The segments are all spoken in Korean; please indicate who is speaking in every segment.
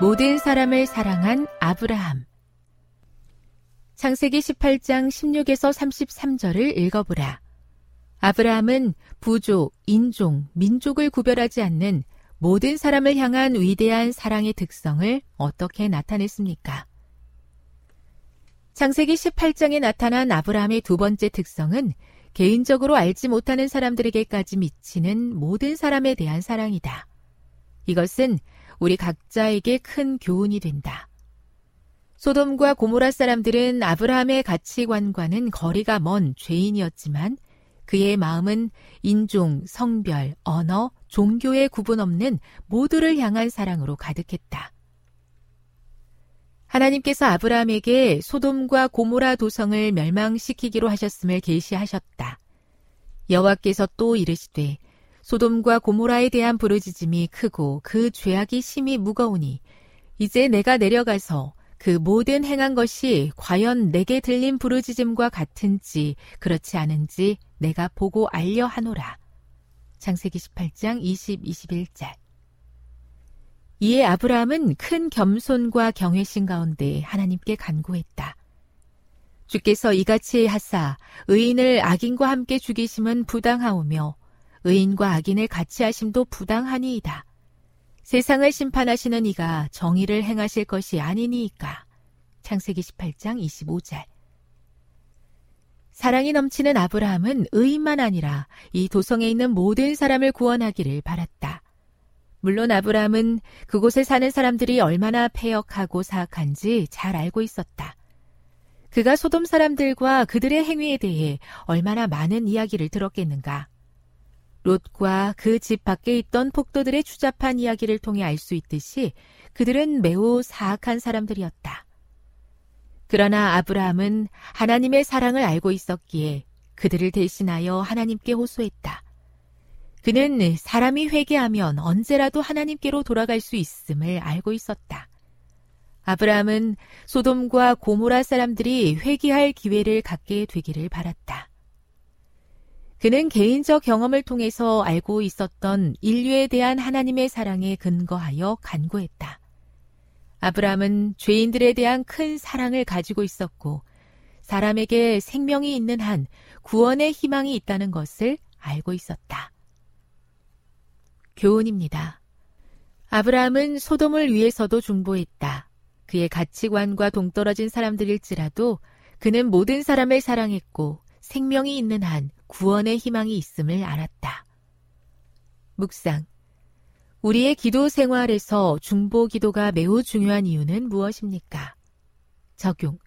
Speaker 1: 모든 사람을 사랑한 아브라함. 창세기 18장 16에서 33절을 읽어보라. 아브라함은 부족, 인종, 민족을 구별하지 않는 모든 사람을 향한 위대한 사랑의 특성을 어떻게 나타냈습니까? 창세기 18장에 나타난 아브라함의 두 번째 특성은 개인적으로 알지 못하는 사람들에게까지 미치는 모든 사람에 대한 사랑이다. 이것은 우리 각자에게 큰 교훈이 된다. 소돔과 고모라 사람들은 아브라함의 가치관과는 거리가 먼 죄인이었지만 그의 마음은 인종, 성별, 언어, 종교의 구분 없는 모두를 향한 사랑으로 가득했다. 하나님께서 아브라함에게 소돔과 고모라 도성을 멸망시키기로 하셨음을 계시하셨다. 여호와께서 또 이르시되 소돔과 고모라에 대한 부르짖음이 크고 그 죄악이 심히 무거우니 이제 내가 내려가서 그 모든 행한 것이 과연 내게 들린 부르짖음과 같은지 그렇지 않은지 내가 보고 알려 하노라. 창세기 18장 20, 21절. 이에 아브라함은 큰 겸손과 경외심 가운데 하나님께 간구했다. 주께서 이같이 하사 의인을 악인과 함께 죽이심은 부당하오며 의인과 악인을 같이 하심도 부당하니이다. 세상을 심판하시는 이가 정의를 행하실 것이 아니니이까. 창세기 18장 25절. 사랑이 넘치는 아브라함은 의인만 아니라 이 도성에 있는 모든 사람을 구원하기를 바랐다. 물론 아브라함은 그곳에 사는 사람들이 얼마나 폐역하고 사악한지 잘 알고 있었다. 그가 소돔 사람들과 그들의 행위에 대해 얼마나 많은 이야기를 들었겠는가. 롯과 그 집 밖에 있던 폭도들의 추잡한 이야기를 통해 알 수 있듯이 그들은 매우 사악한 사람들이었다. 그러나 아브라함은 하나님의 사랑을 알고 있었기에 그들을 대신하여 하나님께 호소했다. 그는 사람이 회개하면 언제라도 하나님께로 돌아갈 수 있음을 알고 있었다. 아브라함은 소돔과 고모라 사람들이 회개할 기회를 갖게 되기를 바랐다. 그는 개인적 경험을 통해서 알고 있었던 인류에 대한 하나님의 사랑에 근거하여 간구했다. 아브라함은 죄인들에 대한 큰 사랑을 가지고 있었고 사람에게 생명이 있는 한 구원의 희망이 있다는 것을 알고 있었다. 교훈입니다. 아브라함은 소돔을 위해서도 중보했다. 그의 가치관과 동떨어진 사람들일지라도 그는 모든 사람을 사랑했고 생명이 있는 한 구원의 희망이 있음을 알았다. 묵상. 우리의 기도 생활에서 중보 기도가 매우 중요한 이유는 무엇입니까? 적용.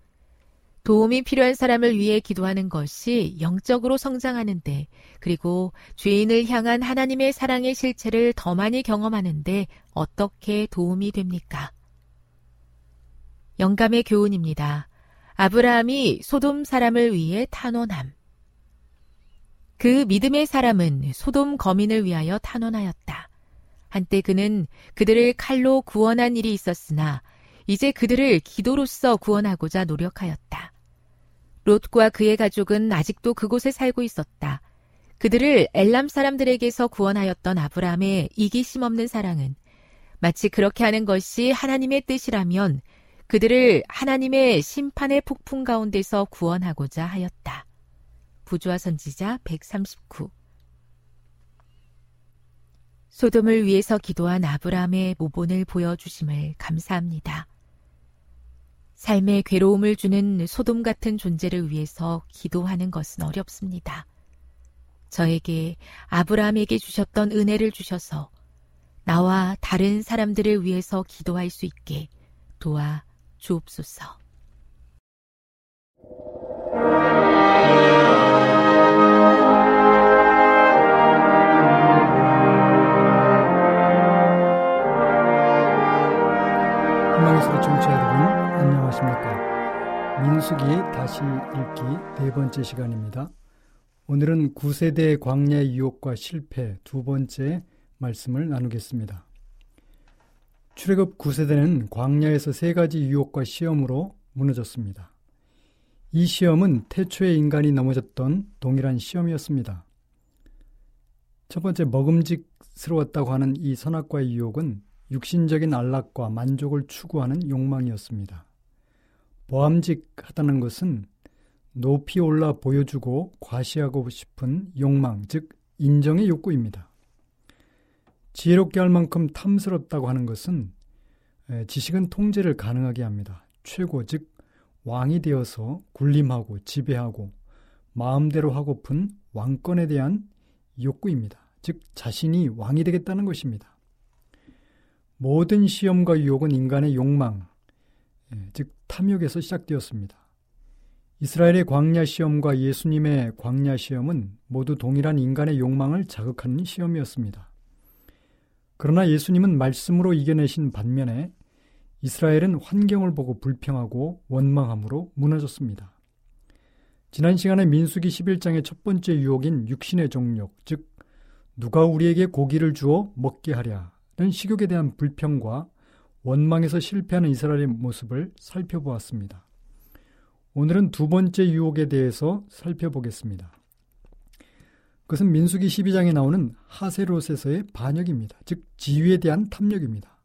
Speaker 1: 도움이 필요한 사람을 위해 기도하는 것이 영적으로 성장하는데, 그리고 죄인을 향한 하나님의 사랑의 실체를 더 많이 경험하는데 어떻게 도움이 됩니까? 영감의 교훈입니다. 아브라함이 소돔 사람을 위해 탄원함. 그 믿음의 사람은 소돔 거민을 위하여 탄원하였다. 한때 그는 그들을 칼로 구원한 일이 있었으나 이제 그들을 기도로서 구원하고자 노력하였다. 롯과 그의 가족은 아직도 그곳에 살고 있었다. 그들을 엘람 사람들에게서 구원하였던 아브라함의 이기심 없는 사랑은 마치 그렇게 하는 것이 하나님의 뜻이라면 그들을 하나님의 심판의 폭풍 가운데서 구원하고자 하였다. 부조화 선지자 139 소돔을 위해서 기도한 아브라함의 모본을 보여주심을 감사합니다. 삶의 괴로움을 주는 소돔 같은 존재를 위해서 기도하는 것은 어렵습니다. 저에게 아브라함에게 주셨던 은혜를 주셔서 나와 다른 사람들을 위해서 기도할 수 있게 도와 주옵소서.
Speaker 2: 희망의 소리 청취자 여러분 안녕하십니까? 민숙이 다시 읽기 네 번째 시간입니다. 오늘은 9세대 광야의 유혹과 실패 두 번째 말씀을 나누겠습니다. 출애굽 9세대는 광야에서 세 가지 유혹과 시험으로 무너졌습니다. 이 시험은 태초의 인간이 넘어졌던 동일한 시험이었습니다. 첫 번째 먹음직스러웠다고 하는 이 선악과의 유혹은 육신적인 안락과 만족을 추구하는 욕망이었습니다. 보암직하다는 것은 높이 올라 보여주고 과시하고 싶은 욕망, 즉 인정의 욕구입니다. 지혜롭게 할 만큼 탐스럽다고 하는 것은 지식은 통제를 가능하게 합니다. 최고, 즉 왕이 되어서 군림하고 지배하고 마음대로 하고픈 왕권에 대한 욕구입니다. 즉 자신이 왕이 되겠다는 것입니다. 모든 시험과 유혹은 인간의 욕망, 예, 즉 탐욕에서 시작되었습니다. 이스라엘의 광야 시험과 예수님의 광야 시험은 모두 동일한 인간의 욕망을 자극하는 시험이었습니다. 그러나 예수님은 말씀으로 이겨내신 반면에 이스라엘은 환경을 보고 불평하고 원망함으로 무너졌습니다. 지난 시간에 민수기 11장의 첫 번째 유혹인 육신의 종욕, 즉 누가 우리에게 고기를 주어 먹게 하랴 는 식욕에 대한 불평과 원망에서 실패하는 이스라엘의 모습을 살펴보았습니다. 오늘은 두 번째 유혹에 대해서 살펴보겠습니다. 그것은 민수기 12장에 나오는 하세롯에서의 반역입니다. 즉 지위에 대한 탐욕입니다.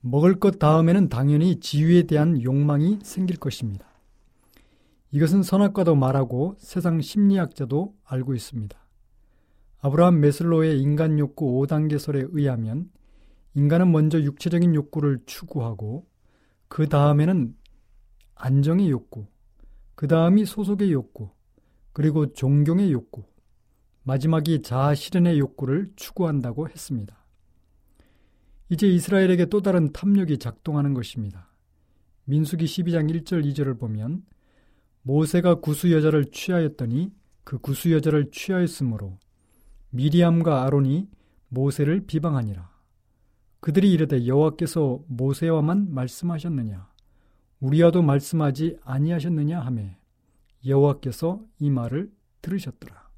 Speaker 2: 먹을 것 다음에는 당연히 지위에 대한 욕망이 생길 것입니다. 이것은 선악과도 말하고 세상 심리학자도 알고 있습니다. 아브라함 메슬로의 인간 욕구 5단계설에 의하면 인간은 먼저 육체적인 욕구를 추구하고 그 다음에는 안정의 욕구, 그 다음이 소속의 욕구, 그리고 존경의 욕구, 마지막이 자아 실현의 욕구를 추구한다고 했습니다. 이제 이스라엘에게 또 다른 탐욕이 작동하는 것입니다. 민수기 12장 1절 2절을 보면 모세가 구수 여자를 취하였더니 그 구수 여자를 취하였으므로 미리암과 아론이 모세를 비방하니라. 그들이 이르되 여호와께서 모세와만 말씀하셨느냐 우리와도 말씀하지 아니하셨느냐 하매 여호와께서 이 말을 들으셨더라.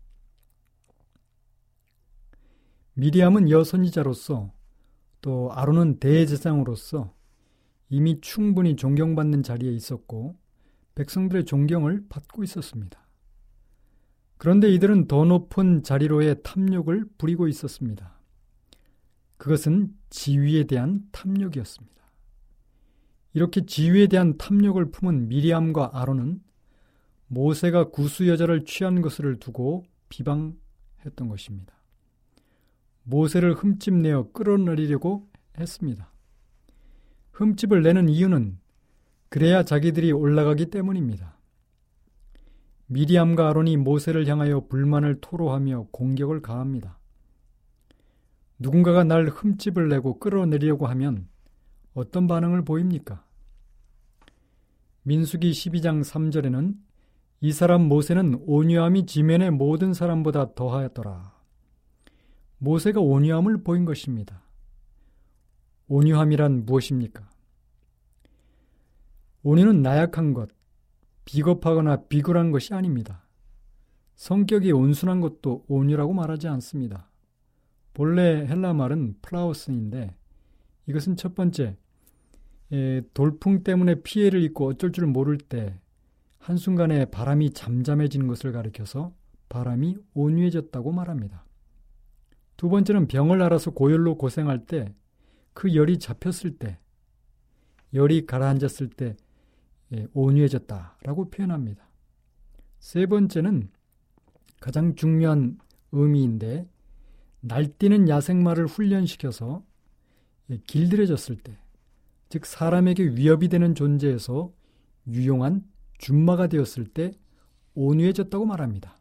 Speaker 2: 미리암은 여선지자로서 또 아론은 대제사장으로서 이미 충분히 존경받는 자리에 있었고 백성들의 존경을 받고 있었습니다. 그런데 이들은 더 높은 자리로의 탐욕을 부리고 있었습니다. 그것은 지위에 대한 탐욕이었습니다. 이렇게 지위에 대한 탐욕을 품은 미리암과 아론은 모세가 구수 여자를 취한 것을 두고 비방했던 것입니다. 모세를 흠집 내어 끌어내리려고 했습니다. 흠집을 내는 이유는 그래야 자기들이 올라가기 때문입니다. 미리암과 아론이 모세를 향하여 불만을 토로하며 공격을 가합니다. 누군가가 날 흠집을 내고 끌어내리려고 하면 어떤 반응을 보입니까? 민수기 12장 3절에는 이 사람 모세는 온유함이 지면의 모든 사람보다 더하였더라. 모세가 온유함을 보인 것입니다. 온유함이란 무엇입니까? 온유는 나약한 것, 비겁하거나 비굴한 것이 아닙니다. 성격이 온순한 것도 온유라고 말하지 않습니다. 본래 헬라 말은 πραΰς인데 이것은 첫 번째 돌풍 때문에 피해를 입고 어쩔 줄 모를 때 한순간에 바람이 잠잠해지는 것을 가리켜서 바람이 온유해졌다고 말합니다. 두 번째는 병을 앓아서 고열로 고생할 때 그 열이 잡혔을 때 열이 가라앉았을 때 온유해졌다라고 표현합니다. 세 번째는 가장 중요한 의미인데 날뛰는 야생마를 훈련시켜서 길들여졌을 때, 즉 사람에게 위협이 되는 존재에서 유용한 준마가 되었을 때 온유해졌다고 말합니다.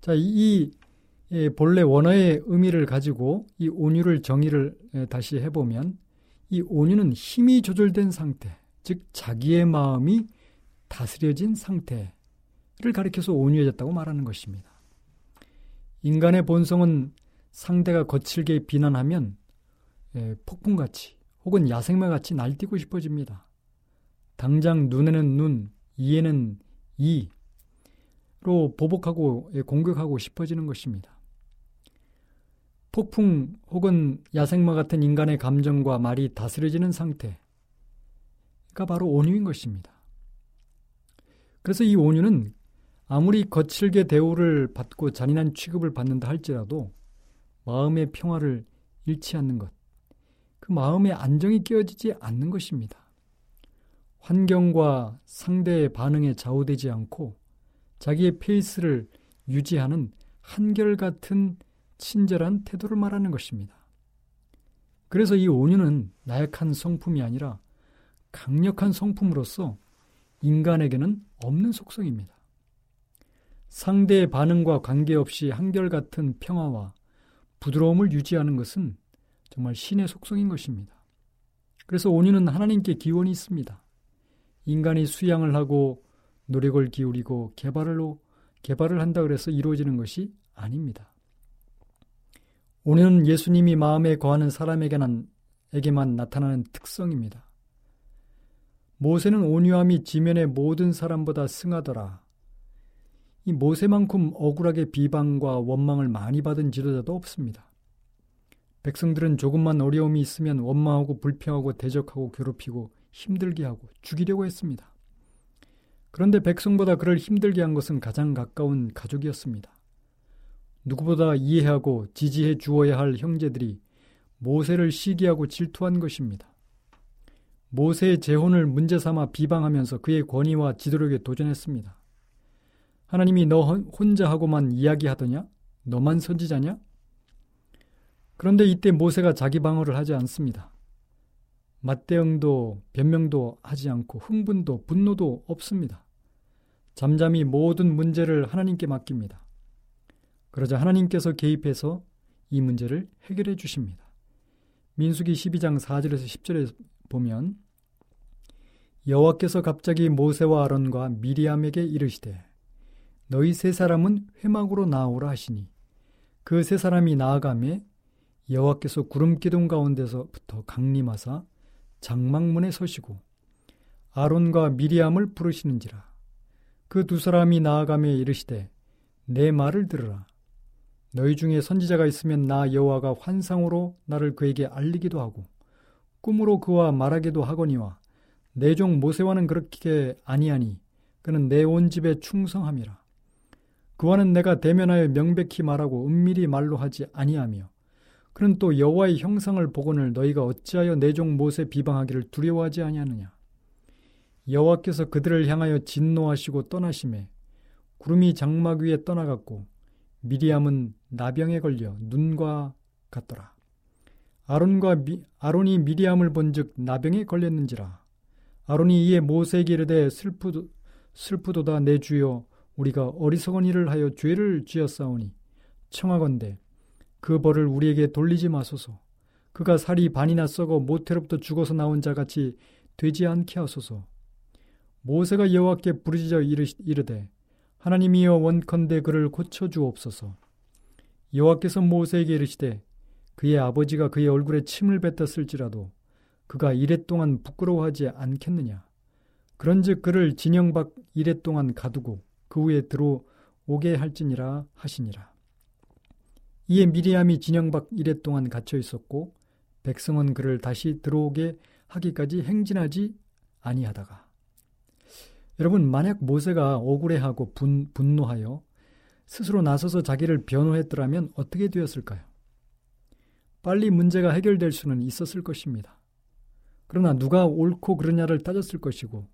Speaker 2: 자, 이, 이 본래 원어의 의미를 가지고 이 온유를 정의를 다시 해보면 이 온유는 힘이 조절된 상태, 즉 자기의 마음이 다스려진 상태를 가리켜서 온유해졌다고 말하는 것입니다. 인간의 본성은 상대가 거칠게 비난하면 예, 폭풍같이 혹은 야생마 같이 날뛰고 싶어집니다. 당장 눈에는 눈, 이에는 이로 보복하고 예, 공격하고 싶어지는 것입니다. 폭풍 혹은 야생마 같은 인간의 감정과 말이 다스려지는 상태가 바로 온유인 것입니다. 그래서 이 온유는 아무리 거칠게 대우를 받고 잔인한 취급을 받는다 할지라도 마음의 평화를 잃지 않는 것, 그 마음의 안정이 깨어지지 않는 것입니다. 환경과 상대의 반응에 좌우되지 않고 자기의 페이스를 유지하는 한결같은 친절한 태도를 말하는 것입니다. 그래서 이 온유는 나약한 성품이 아니라 강력한 성품으로서 인간에게는 없는 속성입니다. 상대의 반응과 관계없이 한결같은 평화와 부드러움을 유지하는 것은 정말 신의 속성인 것입니다. 그래서 온유는 하나님께 기원이 있습니다. 인간이 수양을 하고 노력을 기울이고 개발로 개발을 한다 그래서 이루어지는 것이 아닙니다. 온유는 예수님이 마음에 거하는 사람에게만 에게만 나타나는 특성입니다. 모세는 온유함이 지면의 모든 사람보다 승하더라. 이 모세만큼 억울하게 비방과 원망을 많이 받은 지도자도 없습니다. 백성들은 조금만 어려움이 있으면 원망하고 불평하고 대적하고 괴롭히고 힘들게 하고 죽이려고 했습니다. 그런데 백성보다 그를 힘들게 한 것은 가장 가까운 가족이었습니다. 누구보다 이해하고 지지해 주어야 할 형제들이 모세를 시기하고 질투한 것입니다. 모세의 재혼을 문제 삼아 비방하면서 그의 권위와 지도력에 도전했습니다. 하나님이 너 혼자 하고만 이야기하더냐? 너만 선지자냐? 그런데 이때 모세가 자기 방어를 하지 않습니다. 맞대응도 변명도 하지 않고 흥분도 분노도 없습니다. 잠잠히 모든 문제를 하나님께 맡깁니다. 그러자 하나님께서 개입해서 이 문제를 해결해 주십니다. 민수기 12장 4절에서 10절에 보면 여호와께서 갑자기 모세와 아론과 미리암에게 이르시되 너희 세 사람은 회막으로 나오라 하시니 그 세 사람이 나아가매 여호와께서 구름 기둥 가운데서부터 강림하사 장막문에 서시고 아론과 미리암을 부르시는지라. 그 두 사람이 나아가며 이르시되 내 말을 들으라. 너희 중에 선지자가 있으면 나 여호와가 환상으로 나를 그에게 알리기도 하고 꿈으로 그와 말하기도 하거니와 내종 모세와는 그렇게 아니하니 그는 내 온 집에 충성함이라 그와는 내가 대면하여 명백히 말하고 은밀히 말로 하지 아니하며 그는 또 여호와의 형상을 복원을 너희가 어찌하여 내종 모세 비방하기를 두려워하지 아니하느냐 여호와께서 그들을 향하여 진노하시고 떠나심에 구름이 장막 위에 떠나갔고 미리암은 나병에 걸려 눈과 같더라. 아론과 미, 아론이 미리암을 본즉 나병에 걸렸는지라. 아론이 이에 모세에게 이르되 슬프도, 슬프도다 내 주여 우리가 어리석은 일을 하여 죄를 지었사오니 청하건대 그 벌을 우리에게 돌리지 마소서. 그가 살이 반이나 썩어 모태로부터 죽어서 나온 자같이 되지 않게 하소서. 모세가 여호와께 부르짖어 이르되 하나님이여 원컨대 그를 고쳐 주옵소서. 여호와께서 모세에게 이르시되 그의 아버지가 그의 얼굴에 침을 뱉었을지라도 그가 이래 동안 부끄러워하지 않겠느냐. 그런즉 그를 진영 밖 이래 동안 가두고 그 후에 들어오게 할지니라 하시니라. 이에 미리암이 진영 밖 이래 동안 갇혀 있었고 백성은 그를 다시 들어오게 하기까지 행진하지 아니하다가 여러분 만약 모세가 억울해하고 분, 분노하여 스스로 나서서 자기를 변호했더라면 어떻게 되었을까요? 빨리 문제가 해결될 수는 있었을 것입니다. 그러나 누가 옳고 그르냐를 따졌을 것이고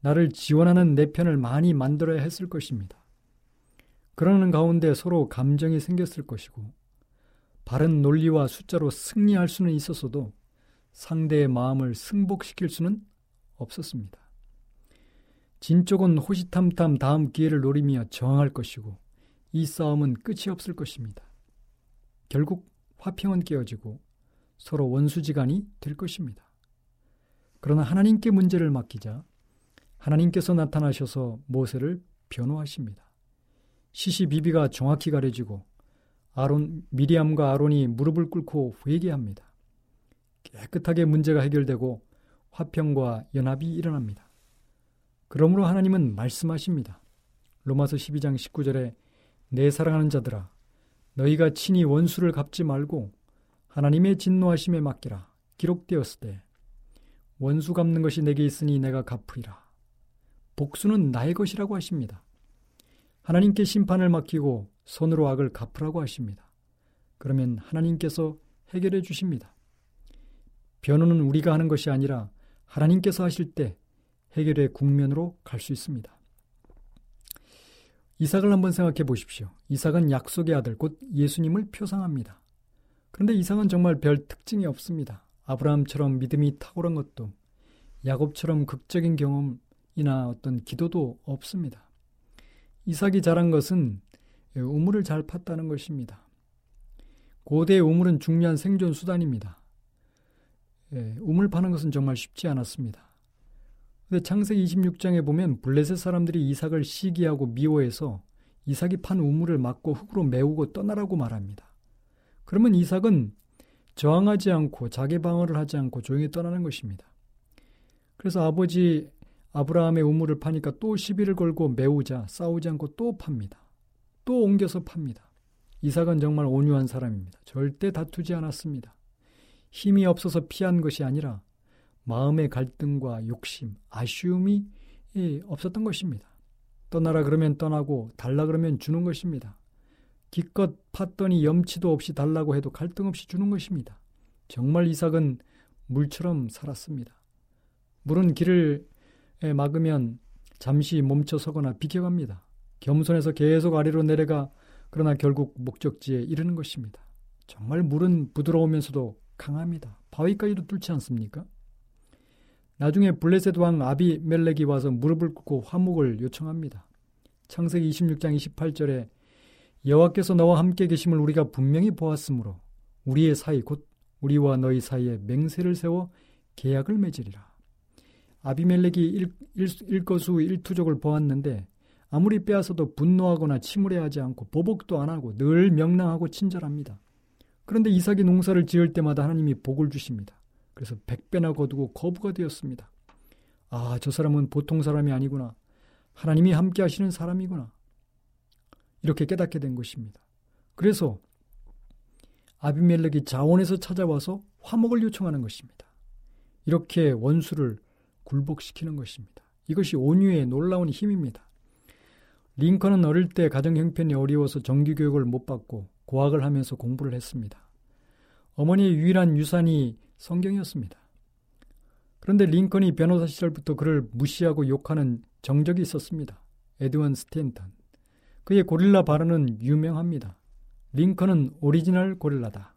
Speaker 2: 나를 지원하는 내 편을 많이 만들어야 했을 것입니다. 그러는 가운데 서로 감정이 생겼을 것이고 바른 논리와 숫자로 승리할 수는 있었어도 상대의 마음을 승복시킬 수는 없었습니다. 진쪽은 호시탐탐 다음 기회를 노리며 저항할 것이고 이 싸움은 끝이 없을 것입니다. 결국 화평은 깨어지고 서로 원수지간이 될 것입니다. 그러나 하나님께 문제를 맡기자 하나님께서 나타나셔서 모세를 변호하십니다. 시시비비가 정확히 가려지고 아론 미리암과 아론이 무릎을 꿇고 회개합니다. 깨끗하게 문제가 해결되고 화평과 연합이 일어납니다. 그러므로 하나님은 말씀하십니다. 로마서 12장 19절에 내 사랑하는 자들아 너희가 친히 원수를 갚지 말고 하나님의 진노하심에 맡기라 기록되었을 때 원수 갚는 것이 내게 있으니 내가 갚으리라 복수는 나의 것이라고 하십니다. 하나님께 심판을 맡기고 손으로 악을 갚으라고 하십니다. 그러면 하나님께서 해결해 주십니다. 변호는 우리가 하는 것이 아니라 하나님께서 하실 때 해결의 국면으로 갈 수 있습니다. 이삭을 한번 생각해 보십시오. 이삭은 약속의 아들, 곧 예수님을 표상합니다. 그런데 이삭은 정말 별 특징이 없습니다. 아브라함처럼 믿음이 탁월한 것도, 야곱처럼 극적인 경험이나 어떤 기도도 없습니다. 이삭이 잘한 것은 우물을 잘 팠다는 것입니다. 고대의 우물은 중요한 생존 수단입니다. 예, 우물 파는 것은 정말 쉽지 않았습니다. 근데 창세기 26장에 보면 블레셋 사람들이 이삭을 시기하고 미워해서 이삭이 판 우물을 막고 흙으로 메우고 떠나라고 말합니다. 그러면 이삭은 저항하지 않고 자기 방어를 하지 않고 조용히 떠나는 것입니다. 그래서 아버지 아브라함의 우물을 파니까 또 시비를 걸고 메우자 싸우지 않고 또 팝니다. 또 옮겨서 팝니다. 이삭은 정말 온유한 사람입니다. 절대 다투지 않았습니다. 힘이 없어서 피한 것이 아니라 마음의 갈등과 욕심, 아쉬움이 없었던 것입니다. 떠나라 그러면 떠나고 달라 그러면 주는 것입니다. 기껏 팠더니 염치도 없이 달라고 해도 갈등 없이 주는 것입니다. 정말 이삭은 물처럼 살았습니다. 물은 길을 막으면 잠시 멈춰 서거나 비켜갑니다. 겸손해서 계속 아래로 내려가 그러나 결국 목적지에 이르는 것입니다. 정말 물은 부드러우면서도 강합니다. 바위까지도 뚫지 않습니까? 나중에 블레셋 왕 아비멜렉이 와서 무릎을 꿇고 화목을 요청합니다. 창세기 26장 28절에 여호와께서 너와 함께 계심을 우리가 분명히 보았으므로 우리의 사이 곧 우리와 너희 사이에 맹세를 세워 계약을 맺으리라. 아비멜렉이 일, 일, 일거수 일투족을 보았는데 아무리 빼앗아도 분노하거나 침울해하지 않고 보복도 안 하고 늘 명랑하고 친절합니다. 그런데 이삭이 농사를 지을 때마다 하나님이 복을 주십니다. 그래서 백배나 거두고 거부가 되었습니다. 아, 저 사람은 보통 사람이 아니구나. 하나님이 함께 하시는 사람이구나. 이렇게 깨닫게 된 것입니다. 그래서 아비멜렉이 자원에서 찾아와서 화목을 요청하는 것입니다. 이렇게 원수를 굴복시키는 것입니다. 이것이 온유의 놀라운 힘입니다. 링컨은 어릴 때 가정 형편이 어려워서 정규 교육을 못 받고 고학을 하면서 공부를 했습니다. 어머니의 유일한 유산이 성경이었습니다. 그런데 링컨이 변호사 시절부터 그를 무시하고 욕하는 정적이 있었습니다. 에드윈 스탠턴. 그의 고릴라 발언은 유명합니다. 링컨은 오리지널 고릴라다.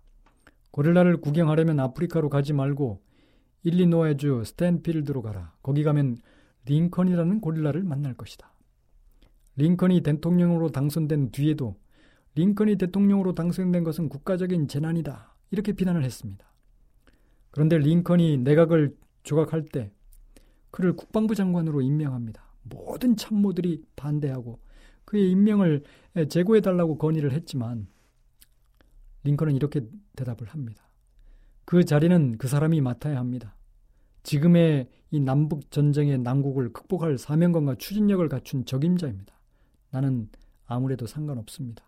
Speaker 2: 고릴라를 구경하려면 아프리카로 가지 말고 일리노이주 스프링필드로 가라. 거기 가면 링컨이라는 고릴라를 만날 것이다. 링컨이 대통령으로 당선된 뒤에도 링컨이 대통령으로 당선된 것은 국가적인 재난이다. 이렇게 비난을 했습니다. 그런데 링컨이 내각을 조각할 때 그를 국방부 장관으로 임명합니다. 모든 참모들이 반대하고 그의 임명을 제고해 달라고 건의를 했지만 링컨은 이렇게 대답을 합니다. 그 자리는 그 사람이 맡아야 합니다. 지금의 이 남북 전쟁의 난국을 극복할 사명감과 추진력을 갖춘 적임자입니다. 나는 아무래도 상관없습니다.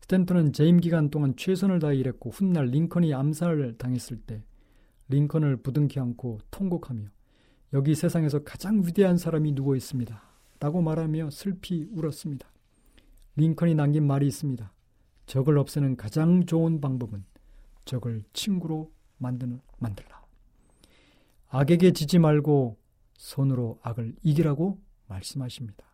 Speaker 2: 스탠턴은 재임 기간 동안 최선을 다해 일했고 훗날 링컨이 암살을 당했을 때 링컨을 부둥켜 안고 통곡하며 여기 세상에서 가장 위대한 사람이 누워 있습니다. 라고 말하며 슬피 울었습니다. 링컨이 남긴 말이 있습니다. 적을 없애는 가장 좋은 방법은 적을 친구로 만드는, 만들라. 악에게 지지 말고 손으로 악을 이기라고 말씀하십니다.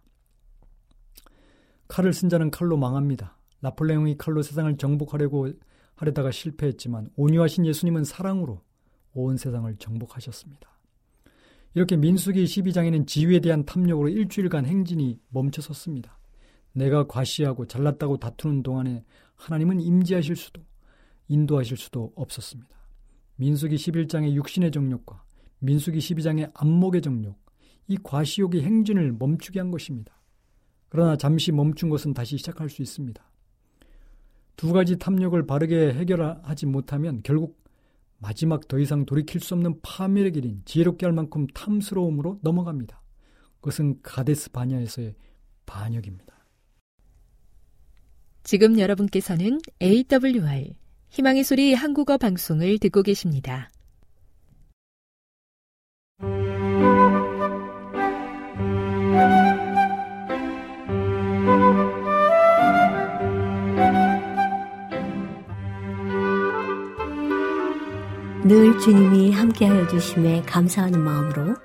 Speaker 2: 칼을 쓴 자는 칼로 망합니다. 나폴레옹이 칼로 세상을 정복하려고 하려다가 실패했지만 온유하신 예수님은 사랑으로 온 세상을 정복하셨습니다. 이렇게 민수기 12장에는 지위에 대한 탐욕으로 일주일간 행진이 멈춰섰습니다. 내가 과시하고 잘났다고 다투는 동안에 하나님은 임재하실 수도 인도하실 수도 없었습니다. 민수기 11장의 육신의 정욕과 민수기 12장의 안목의 정욕, 이 과시욕의 행진을 멈추게 한 것입니다. 그러나 잠시 멈춘 것은 다시 시작할 수 있습니다. 두 가지 탐욕을 바르게 해결하지 못하면 결국 마지막 더 이상 돌이킬 수 없는 파멸의 길인 지혜롭게 할 만큼 탐스러움으로 넘어갑니다. 그것은 가데스 바냐에서의 반역입니다.
Speaker 1: 지금 여러분께서는 AWR 희망의 소리 한국어 방송을 듣고 계십니다.
Speaker 3: 늘 주님이 함께하여 주심에 감사하는 마음으로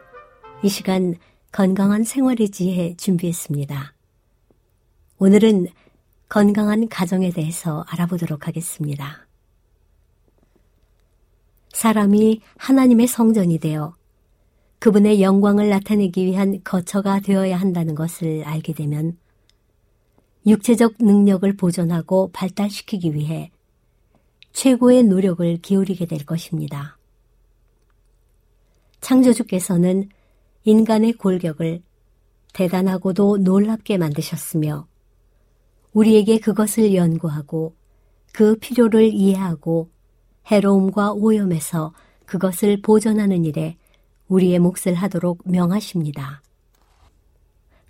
Speaker 3: 이 시간 건강한 생활의 지혜 준비했습니다. 오늘은 건강한 가정에 대해서 알아보도록 하겠습니다. 사람이 하나님의 성전이 되어 그분의 영광을 나타내기 위한 거처가 되어야 한다는 것을 알게 되면 육체적 능력을 보존하고 발달시키기 위해 최고의 노력을 기울이게 될 것입니다. 창조주께서는 인간의 골격을 대단하고도 놀랍게 만드셨으며 우리에게 그것을 연구하고 그 필요를 이해하고 해로움과 오염에서 그것을 보존하는 일에 우리의 몫을 하도록 명하십니다.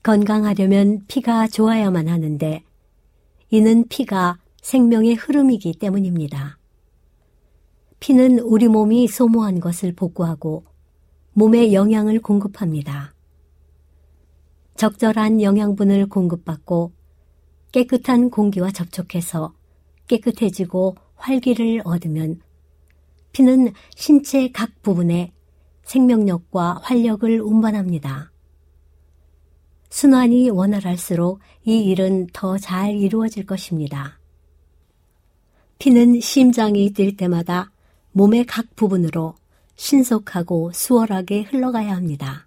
Speaker 3: 건강하려면 피가 좋아야만 하는데 이는 피가 생명의 흐름이기 때문입니다. 피는 우리 몸이 소모한 것을 복구하고 몸에 영양을 공급합니다. 적절한 영양분을 공급받고 깨끗한 공기와 접촉해서 깨끗해지고 활기를 얻으면 피는 신체 각 부분에 생명력과 활력을 운반합니다. 순환이 원활할수록 이 일은 더 잘 이루어질 것입니다. 피는 심장이 뛸 때마다 몸의 각 부분으로 신속하고 수월하게 흘러가야 합니다.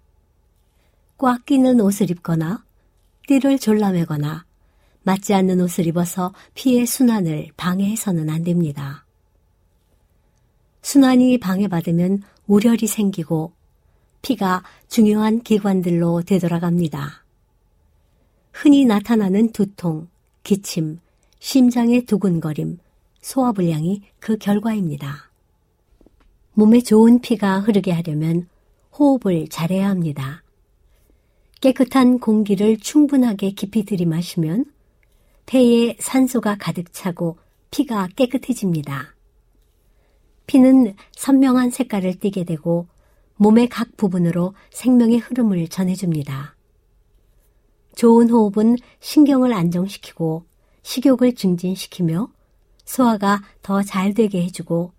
Speaker 3: 꽉 끼는 옷을 입거나 띠를 졸라매거나 맞지 않는 옷을 입어서 피의 순환을 방해해서는 안 됩니다. 순환이 방해받으면 우열이 생기고 피가 중요한 기관들로 되돌아갑니다. 흔히 나타나는 두통, 기침, 심장의 두근거림, 소화불량이 그 결과입니다. 몸에 좋은 피가 흐르게 하려면 호흡을 잘해야 합니다. 깨끗한 공기를 충분하게 깊이 들이마시면 폐에 산소가 가득 차고 피가 깨끗해집니다. 피는 선명한 색깔을 띠게 되고 몸의 각 부분으로 생명의 흐름을 전해줍니다. 좋은 호흡은 신경을 안정시키고 식욕을 증진시키며 소화가 더 잘 되게 해주고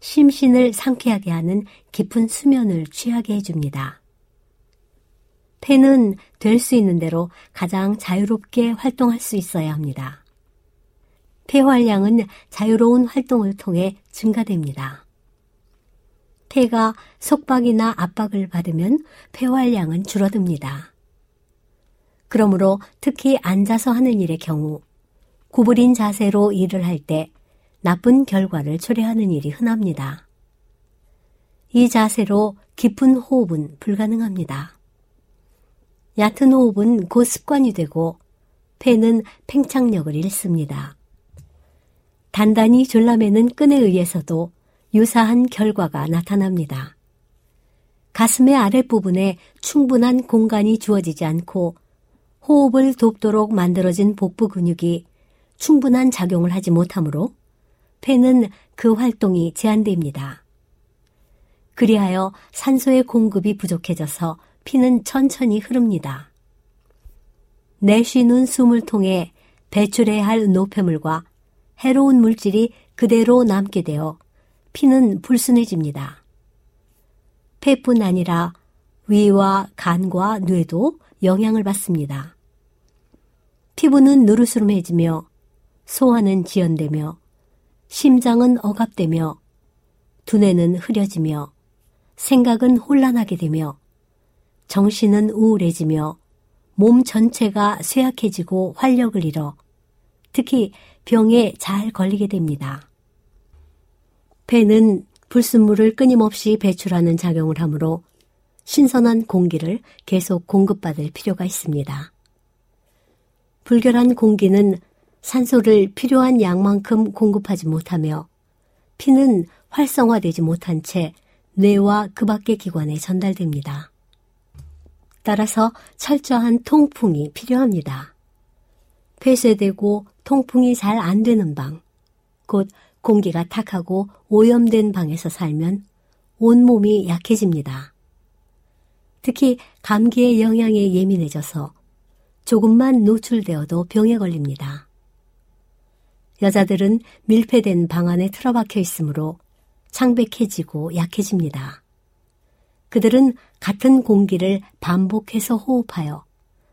Speaker 3: 심신을 상쾌하게 하는 깊은 수면을 취하게 해줍니다. 폐는 될 수 있는 대로 가장 자유롭게 활동할 수 있어야 합니다. 폐활량은 자유로운 활동을 통해 증가됩니다. 폐가 속박이나 압박을 받으면 폐활량은 줄어듭니다. 그러므로 특히 앉아서 하는 일의 경우 구부린 자세로 일을 할 때 나쁜 결과를 초래하는 일이 흔합니다. 이 자세로 깊은 호흡은 불가능합니다. 얕은 호흡은 곧 습관이 되고 폐는 팽창력을 잃습니다. 단단히 졸라매는 끈에 의해서도 유사한 결과가 나타납니다. 가슴의 아랫부분에 충분한 공간이 주어지지 않고 호흡을 돕도록 만들어진 복부 근육이 충분한 작용을 하지 못하므로 폐는 그 활동이 제한됩니다. 그리하여 산소의 공급이 부족해져서 피는 천천히 흐릅니다. 내쉬는 숨을 통해 배출해야 할 노폐물과 해로운 물질이 그대로 남게 되어 피는 불순해집니다. 폐뿐 아니라 위와 간과 뇌도 영향을 받습니다. 피부는 누르스름해지며 소화는 지연되며 심장은 억압되며 두뇌는 흐려지며 생각은 혼란하게 되며 정신은 우울해지며 몸 전체가 쇠약해지고 활력을 잃어 특히 병에 잘 걸리게 됩니다. 폐는 불순물을 끊임없이 배출하는 작용을 하므로 신선한 공기를 계속 공급받을 필요가 있습니다. 불결한 공기는 산소를 필요한 양만큼 공급하지 못하며 피는 활성화되지 못한 채 뇌와 그 밖의 기관에 전달됩니다. 따라서 철저한 통풍이 필요합니다. 폐쇄되고 통풍이 잘 안 되는 방, 곧 공기가 탁하고 오염된 방에서 살면 온몸이 약해집니다. 특히 감기의 영향에 예민해져서 조금만 노출되어도 병에 걸립니다. 여자들은 밀폐된 방 안에 틀어박혀 있으므로 창백해지고 약해집니다. 그들은 같은 공기를 반복해서 호흡하여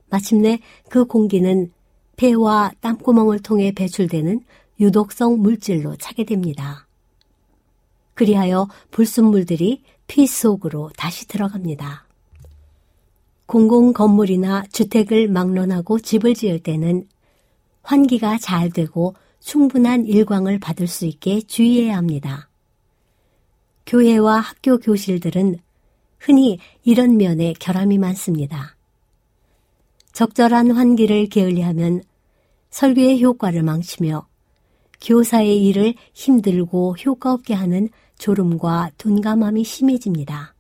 Speaker 3: 마침내 그 공기는 폐와 땀구멍을 통해 배출되는 유독성 물질로 차게 됩니다. 그리하여 불순물들이 피 속으로 다시 들어갑니다. 공공 건물이나 주택을 막론하고 집을 지을 때는 환기가 잘 되고 충분한 일광을 받을 수 있게 주의해야 합니다. 교회와 학교 교실들은 흔히 이런 면에 결함이 많습니다. 적절한 환기를 게을리하면 설교의 효과를 망치며 교사의 일을 힘들고 효과 없게 하는 졸음과 둔감함이 심해집니다.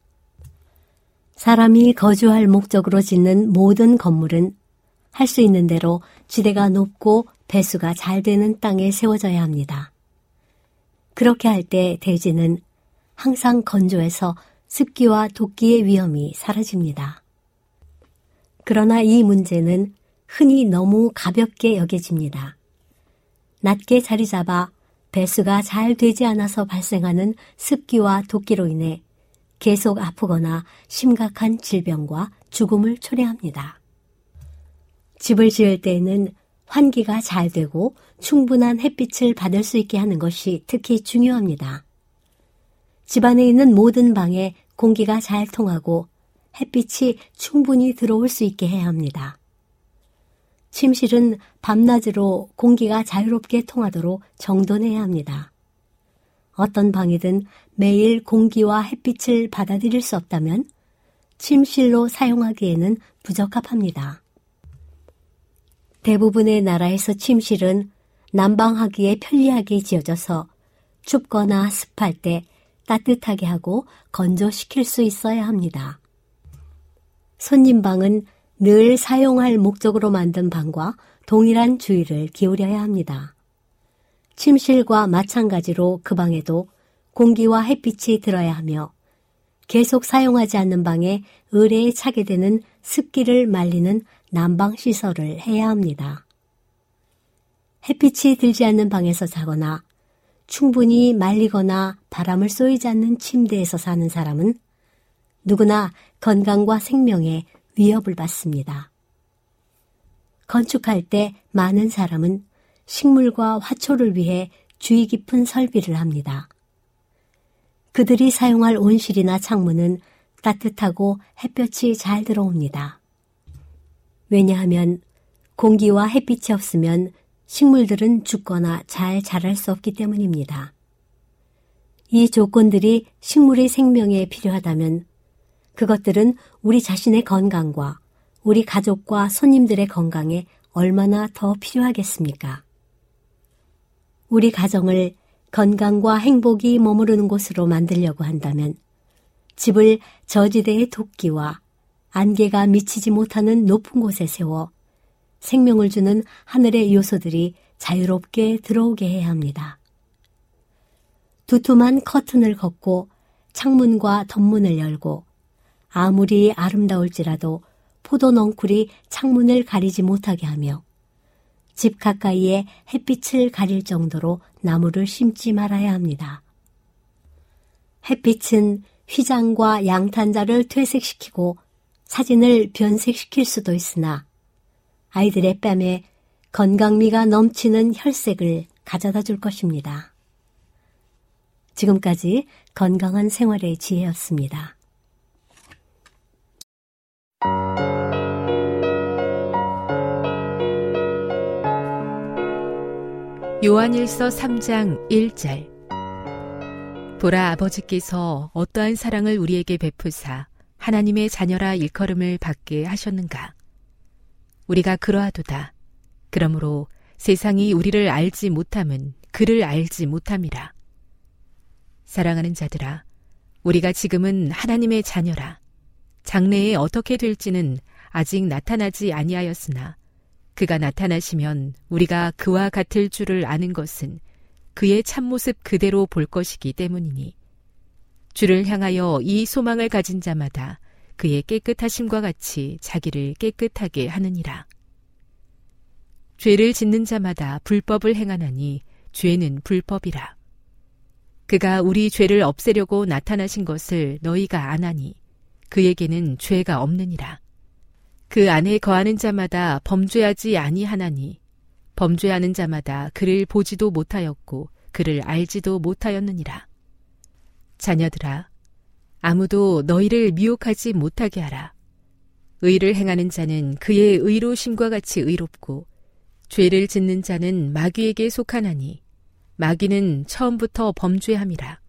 Speaker 3: 사람이 거주할 목적으로 짓는 모든 건물은 할 수 있는 대로 지대가 높고 배수가 잘 되는 땅에 세워져야 합니다. 그렇게 할 때 대지는 항상 건조해서 습기와 도끼의 위험이 사라집니다. 그러나 이 문제는 흔히 너무 가볍게 여겨집니다. 낮게 자리 잡아 배수가 잘 되지 않아서 발생하는 습기와 도끼로 인해 계속 아프거나 심각한 질병과 죽음을 초래합니다. 집을 지을 때에는 환기가 잘 되고 충분한 햇빛을 받을 수 있게 하는 것이 특히 중요합니다. 집안에 있는 모든 방에 공기가 잘 통하고 햇빛이 충분히 들어올 수 있게 해야 합니다. 침실은 밤낮으로 공기가 자유롭게 통하도록 정돈해야 합니다. 어떤 방이든 매일 공기와 햇빛을 받아들일 수 없다면 침실로 사용하기에는 부적합합니다. 대부분의 나라에서 침실은 난방하기에 편리하게 지어져서 춥거나 습할 때 따뜻하게 하고 건조시킬 수 있어야 합니다. 손님방은 늘 사용할 목적으로 만든 방과 동일한 주의를 기울여야 합니다. 침실과 마찬가지로 그 방에도 공기와 햇빛이 들어야 하며 계속 사용하지 않는 방에 의뢰에 차게 되는 습기를 말리는 난방 시설을 해야 합니다. 햇빛이 들지 않는 방에서 자거나 충분히 말리거나 바람을 쏘이지 않는 침대에서 사는 사람은 누구나 건강과 생명에 위협을 받습니다. 건축할 때 많은 사람은 식물과 화초를 위해 주의 깊은 설비를 합니다. 그들이 사용할 온실이나 창문은 따뜻하고 햇볕이 잘 들어옵니다. 왜냐하면 공기와 햇빛이 없으면 식물들은 죽거나 잘 자랄 수 없기 때문입니다. 이 조건들이 식물의 생명에 필요하다면 그것들은 우리 자신의 건강과 우리 가족과 손님들의 건강에 얼마나 더 필요하겠습니까? 우리 가정을 건강과 행복이 머무르는 곳으로 만들려고 한다면 집을 저지대의 도끼와 안개가 미치지 못하는 높은 곳에 세워 생명을 주는 하늘의 요소들이 자유롭게 들어오게 해야 합니다. 두툼한 커튼을 걷고 창문과 덧문을 열고 아무리 아름다울지라도 포도 넝쿨이 창문을 가리지 못하게 하며 집 가까이에 햇빛을 가릴 정도로 나무를 심지 말아야 합니다. 햇빛은 휘장과 양탄자를 퇴색시키고 사진을 변색시킬 수도 있으나 아이들의 뺨에 건강미가 넘치는 혈색을 가져다 줄 것입니다. 지금까지 건강한 생활의 지혜였습니다.
Speaker 1: 요한일서 3장 1절 보라 아버지께서 어떠한 사랑을 우리에게 베푸사 하나님의 자녀라 일컬음을 받게 하셨는가 우리가 그러하도다. 그러므로 세상이 우리를 알지 못함은 그를 알지 못함이라. 사랑하는 자들아, 우리가 지금은 하나님의 자녀라. 장래에 어떻게 될지는 아직 나타나지 아니하였으나 그가 나타나시면 우리가 그와 같을 줄을 아는 것은 그의 참모습 그대로 볼 것이기 때문이니 주를 향하여 이 소망을 가진 자마다 그의 깨끗하심과 같이 자기를 깨끗하게 하느니라. 죄를 짓는 자마다 불법을 행하나니 죄는 불법이라. 그가 우리 죄를 없애려고 나타나신 것을 너희가 아나니 그에게는 죄가 없느니라. 그 안에 거하는 자마다 범죄하지 아니하나니 범죄하는 자마다 그를 보지도 못하였고 그를 알지도 못하였느니라. 자녀들아, 아무도 너희를 미혹하지 못하게 하라. 의를 행하는 자는 그의 의로심과 같이 의롭고 죄를 짓는 자는 마귀에게 속하나니 마귀는 처음부터 범죄함이라.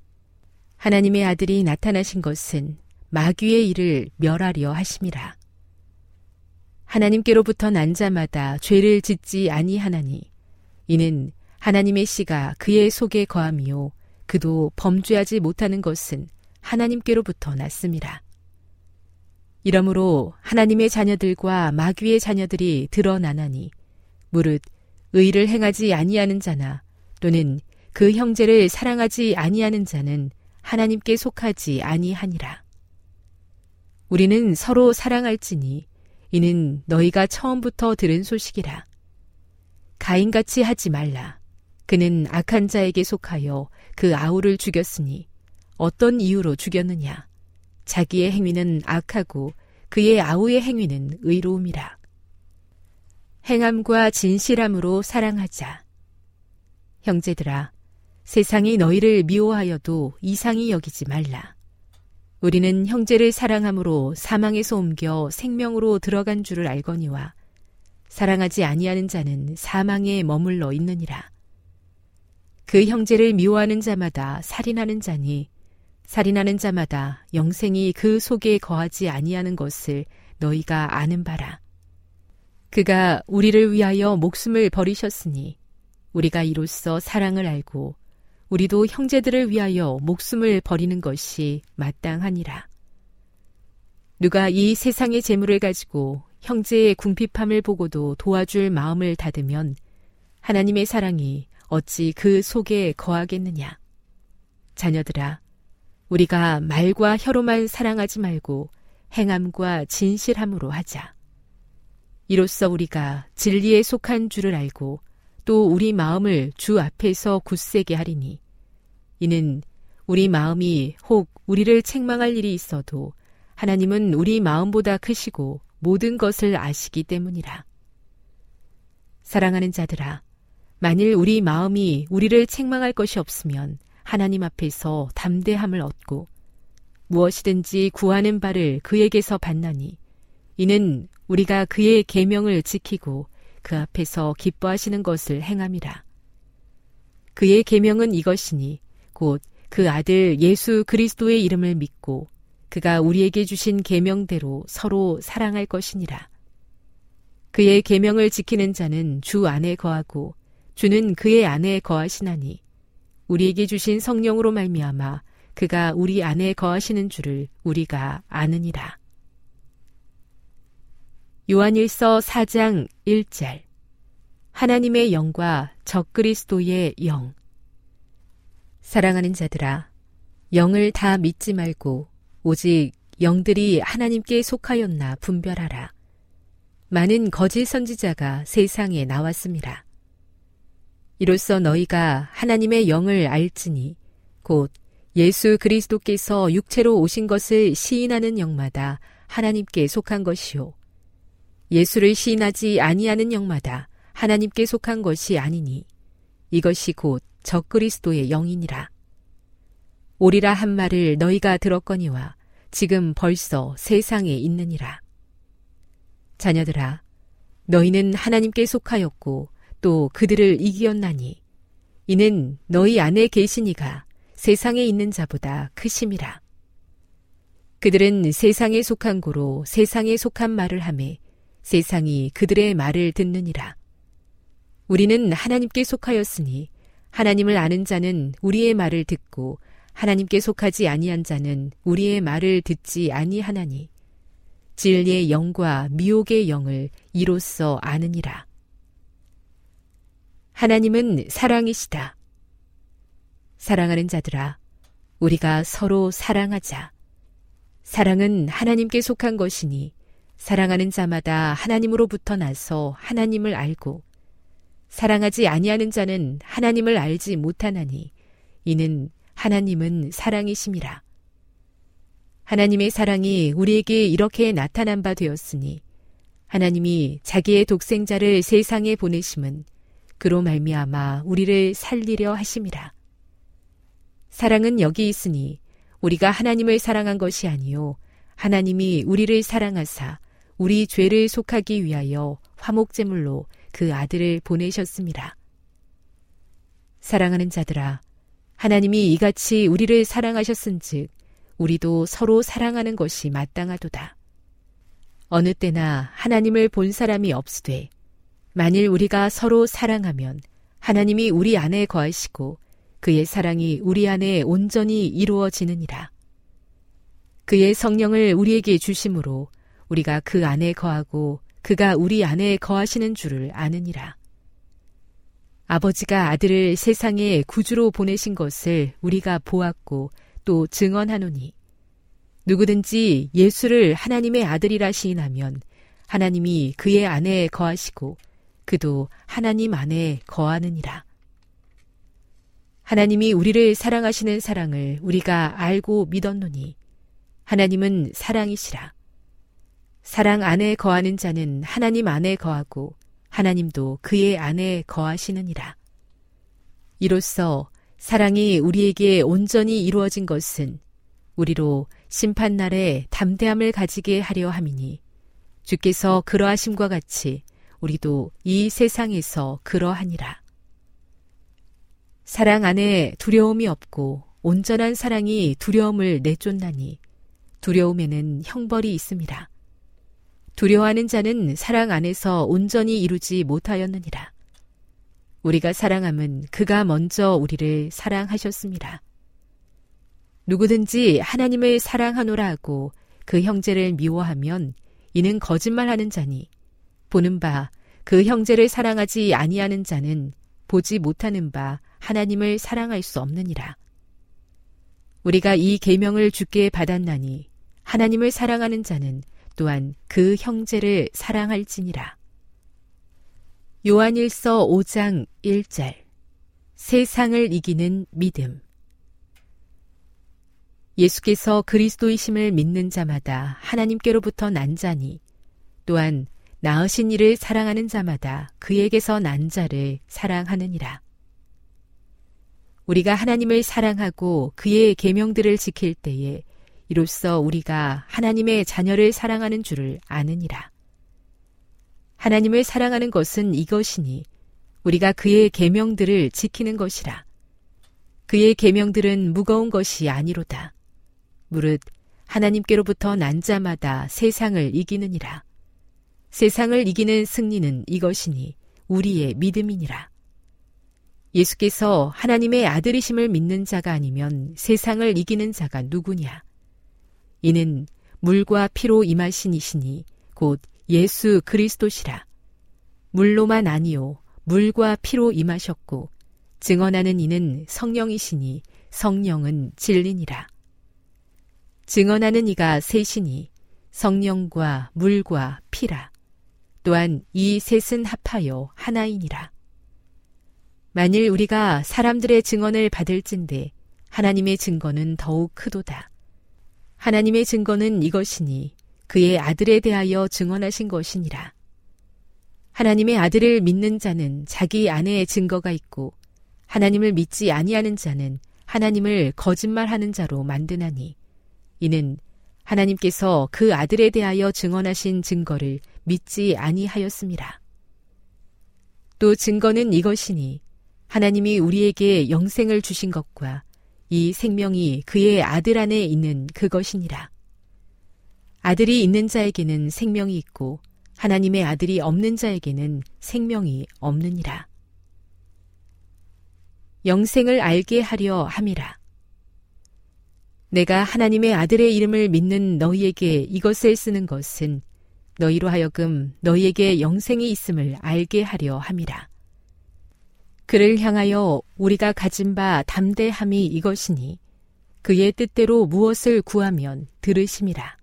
Speaker 1: 하나님의 아들이 나타나신 것은 마귀의 일을 멸하려 하심이라. 하나님께로부터 난 자마다 죄를 짓지 아니하나니 이는 하나님의 씨가 그의 속에 거함이요 그도 범죄하지 못하는 것은 하나님께로부터 났습니다. 이러므로 하나님의 자녀들과 마귀의 자녀들이 드러나나니 무릇 의를 행하지 아니하는 자나 또는 그 형제를 사랑하지 아니하는 자는 하나님께 속하지 아니하니라. 우리는 서로 사랑할지니 이는 너희가 처음부터 들은 소식이라. 가인같이 하지 말라. 그는 악한 자에게 속하여 그 아우를 죽였으니 어떤 이유로 죽였느냐? 자기의 행위는 악하고 그의 아우의 행위는 의로움이라. 행함과 진실함으로 사랑하자. 형제들아, 세상이 너희를 미워하여도 이상히 여기지 말라. 우리는 형제를 사랑함으로 사망에서 옮겨 생명으로 들어간 줄을 알거니와 사랑하지 아니하는 자는 사망에 머물러 있느니라. 그 형제를 미워하는 자마다 살인하는 자니 살인하는 자마다 영생이 그 속에 거하지 아니하는 것을 너희가 아는 바라. 그가 우리를 위하여 목숨을 버리셨으니 우리가 이로써 사랑을 알고 우리도 형제들을 위하여 목숨을 버리는 것이 마땅하니라. 누가 이 세상의 재물을 가지고 형제의 궁핍함을 보고도 도와줄 마음을 닫으면 하나님의 사랑이 어찌 그 속에 거하겠느냐. 자녀들아, 우리가 말과 혀로만 사랑하지 말고 행함과 진실함으로 하자. 이로써 우리가 진리에 속한 줄을 알고 또 우리 마음을 주 앞에서 굳세게 하리니 이는 우리 마음이 혹 우리를 책망할 일이 있어도 하나님은 우리 마음보다 크시고 모든 것을 아시기 때문이라. 사랑하는 자들아, 만일 우리 마음이 우리를 책망할 것이 없으면 하나님 앞에서 담대함을 얻고 무엇이든지 구하는 바를 그에게서 받나니 이는 우리가 그의 계명을 지키고 그 앞에서 기뻐하시는 것을 행함이라. 그의 계명은 이것이니 곧 그 아들 예수 그리스도의 이름을 믿고 그가 우리에게 주신 계명대로 서로 사랑할 것이니라. 그의 계명을 지키는 자는 주 안에 거하고 주는 그의 안에 거하시나니 우리에게 주신 성령으로 말미암아 그가 우리 안에 거하시는 줄을 우리가 아느니라. 요한일서 4장 1절 하나님의 영과 적그리스도의 영 사랑하는 자들아 영을 다 믿지 말고 오직 영들이 하나님께 속하였나 분별하라. 많은 거짓 선지자가 세상에 나왔습니다. 이로써 너희가 하나님의 영을 알지니 곧 예수 그리스도께서 육체로 오신 것을 시인하는 영마다 하나님께 속한 것이요 예수를 시인하지 아니하는 영마다 하나님께 속한 것이 아니니 이것이 곧 적그리스도의 영이니라. 오리라 한 말을 너희가 들었거니와 지금 벌써 세상에 있느니라. 자녀들아, 너희는 하나님께 속하였고 또 그들을 이기었나니 이는 너희 안에 계시니가 세상에 있는 자보다 크심이라. 그들은 세상에 속한 고로 세상에 속한 말을 하매 세상이 그들의 말을 듣느니라. 우리는 하나님께 속하였으니 하나님을 아는 자는 우리의 말을 듣고 하나님께 속하지 아니한 자는 우리의 말을 듣지 아니하나니 진리의 영과 미혹의 영을 이로써 아느니라. 하나님은 사랑이시다. 사랑하는 자들아, 우리가 서로 사랑하자. 사랑은 하나님께 속한 것이니 사랑하는 자마다 하나님으로부터 나서 하나님을 알고 사랑하지 아니하는 자는 하나님을 알지 못하나니 이는 하나님은 사랑이심이라. 하나님의 사랑이 우리에게 이렇게 나타난 바 되었으니 하나님이 자기의 독생자를 세상에 보내심은 그로 말미암아 우리를 살리려 하심이라. 사랑은 여기 있으니 우리가 하나님을 사랑한 것이 아니요 하나님이 우리를 사랑하사 우리 죄를 속하기 위하여 화목제물로 그 아들을 보내셨습니다. 사랑하는 자들아, 하나님이 이같이 우리를 사랑하셨은즉 우리도 서로 사랑하는 것이 마땅하도다. 어느 때나 하나님을 본 사람이 없으되 만일 우리가 서로 사랑하면 하나님이 우리 안에 거하시고 그의 사랑이 우리 안에 온전히 이루어지느니라. 그의 성령을 우리에게 주심으로 우리가 그 안에 거하고 그가 우리 안에 거하시는 줄을 아느니라. 아버지가 아들을 세상에 구주로 보내신 것을 우리가 보았고 또 증언하노니 누구든지 예수를 하나님의 아들이라 시인하면 하나님이 그의 안에 거하시고 그도 하나님 안에 거하느니라. 하나님이 우리를 사랑하시는 사랑을 우리가 알고 믿었노니 하나님은 사랑이시라. 사랑 안에 거하는 자는 하나님 안에 거하고 하나님도 그의 안에 거하시느니라. 이로써 사랑이 우리에게 온전히 이루어진 것은 우리로 심판날에 담대함을 가지게 하려 함이니 주께서 그러하심과 같이 우리도 이 세상에서 그러하니라. 사랑 안에 두려움이 없고 온전한 사랑이 두려움을 내쫓나니 두려움에는 형벌이 있습니다. 두려워하는 자는 사랑 안에서 온전히 이루지 못하였느니라. 우리가 사랑함은 그가 먼저 우리를 사랑하셨습니다. 누구든지 하나님을 사랑하노라 하고 그 형제를 미워하면 이는 거짓말하는 자니 보는 바 그 형제를 사랑하지 아니하는 자는 보지 못하는 바 하나님을 사랑할 수 없느니라. 우리가 이 계명을 주께 받았나니 하나님을 사랑하는 자는 또한 그 형제를 사랑할지니라. 요한일서 5장 1절 세상을 이기는 믿음 예수께서 그리스도이심을 믿는 자마다 하나님께로부터 난 자니 또한 나으신 이를 사랑하는 자마다 그에게서 난 자를 사랑하느니라. 우리가 하나님을 사랑하고 그의 계명들을 지킬 때에 이로써 우리가 하나님의 자녀를 사랑하는 줄을 아느니라. 하나님을 사랑하는 것은 이것이니 우리가 그의 계명들을 지키는 것이라. 그의 계명들은 무거운 것이 아니로다. 무릇 하나님께로부터 난 자마다 세상을 이기느니라. 세상을 이기는 승리는 이것이니 우리의 믿음이니라. 예수께서 하나님의 아들이심을 믿는 자가 아니면 세상을 이기는 자가 누구냐? 이는 물과 피로 임하신 이시니 곧 예수 그리스도시라. 물로만 아니요 물과 피로 임하셨고 증언하는 이는 성령이시니 성령은 진리니라. 증언하는 이가 셋이니 성령과 물과 피라. 또한 이 셋은 합하여 하나이니라. 만일 우리가 사람들의 증언을 받을진데 하나님의 증거는 더욱 크도다. 하나님의 증거는 이것이니 그의 아들에 대하여 증언하신 것이니라. 하나님의 아들을 믿는 자는 자기 안에 증거가 있고 하나님을 믿지 아니하는 자는 하나님을 거짓말하는 자로 만드나니 이는 하나님께서 그 아들에 대하여 증언하신 증거를 믿지 아니하였습니다. 또 증거는 이것이니 하나님이 우리에게 영생을 주신 것과 이 생명이 그의 아들 안에 있는 그것이니라. 아들이 있는 자에게는 생명이 있고 하나님의 아들이 없는 자에게는 생명이 없느니라. 영생을 알게 하려 함이라. 내가 하나님의 아들의 이름을 믿는 너희에게 이것을 쓰는 것은 너희로 하여금 너희에게 영생이 있음을 알게 하려 함이라. 그를 향하여 우리가 가진 바 담대함이 이것이니 그의 뜻대로 무엇을 구하면 들으심이라.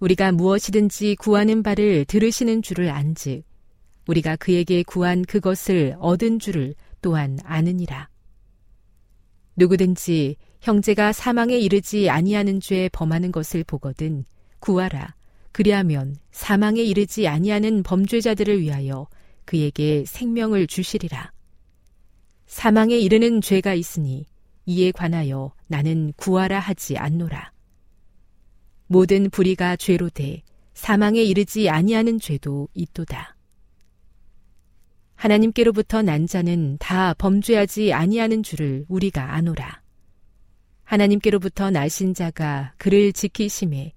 Speaker 1: 우리가 무엇이든지 구하는 바를 들으시는 줄을 안즉 우리가 그에게 구한 그것을 얻은 줄을 또한 아느니라. 누구든지 형제가 사망에 이르지 아니하는 죄에 범하는 것을 보거든 구하라. 그리하면 사망에 이르지 아니하는 범죄자들을 위하여 그에게 생명을 주시리라. 사망에 이르는 죄가 있으니 이에 관하여 나는 구하라 하지 않노라. 모든 불의가 죄로 돼 사망에 이르지 아니하는 죄도 있도다. 하나님께로부터 난 자는 다 범죄하지 아니하는 줄을 우리가 아노라. 하나님께로부터 나신 자가 그를 지키심에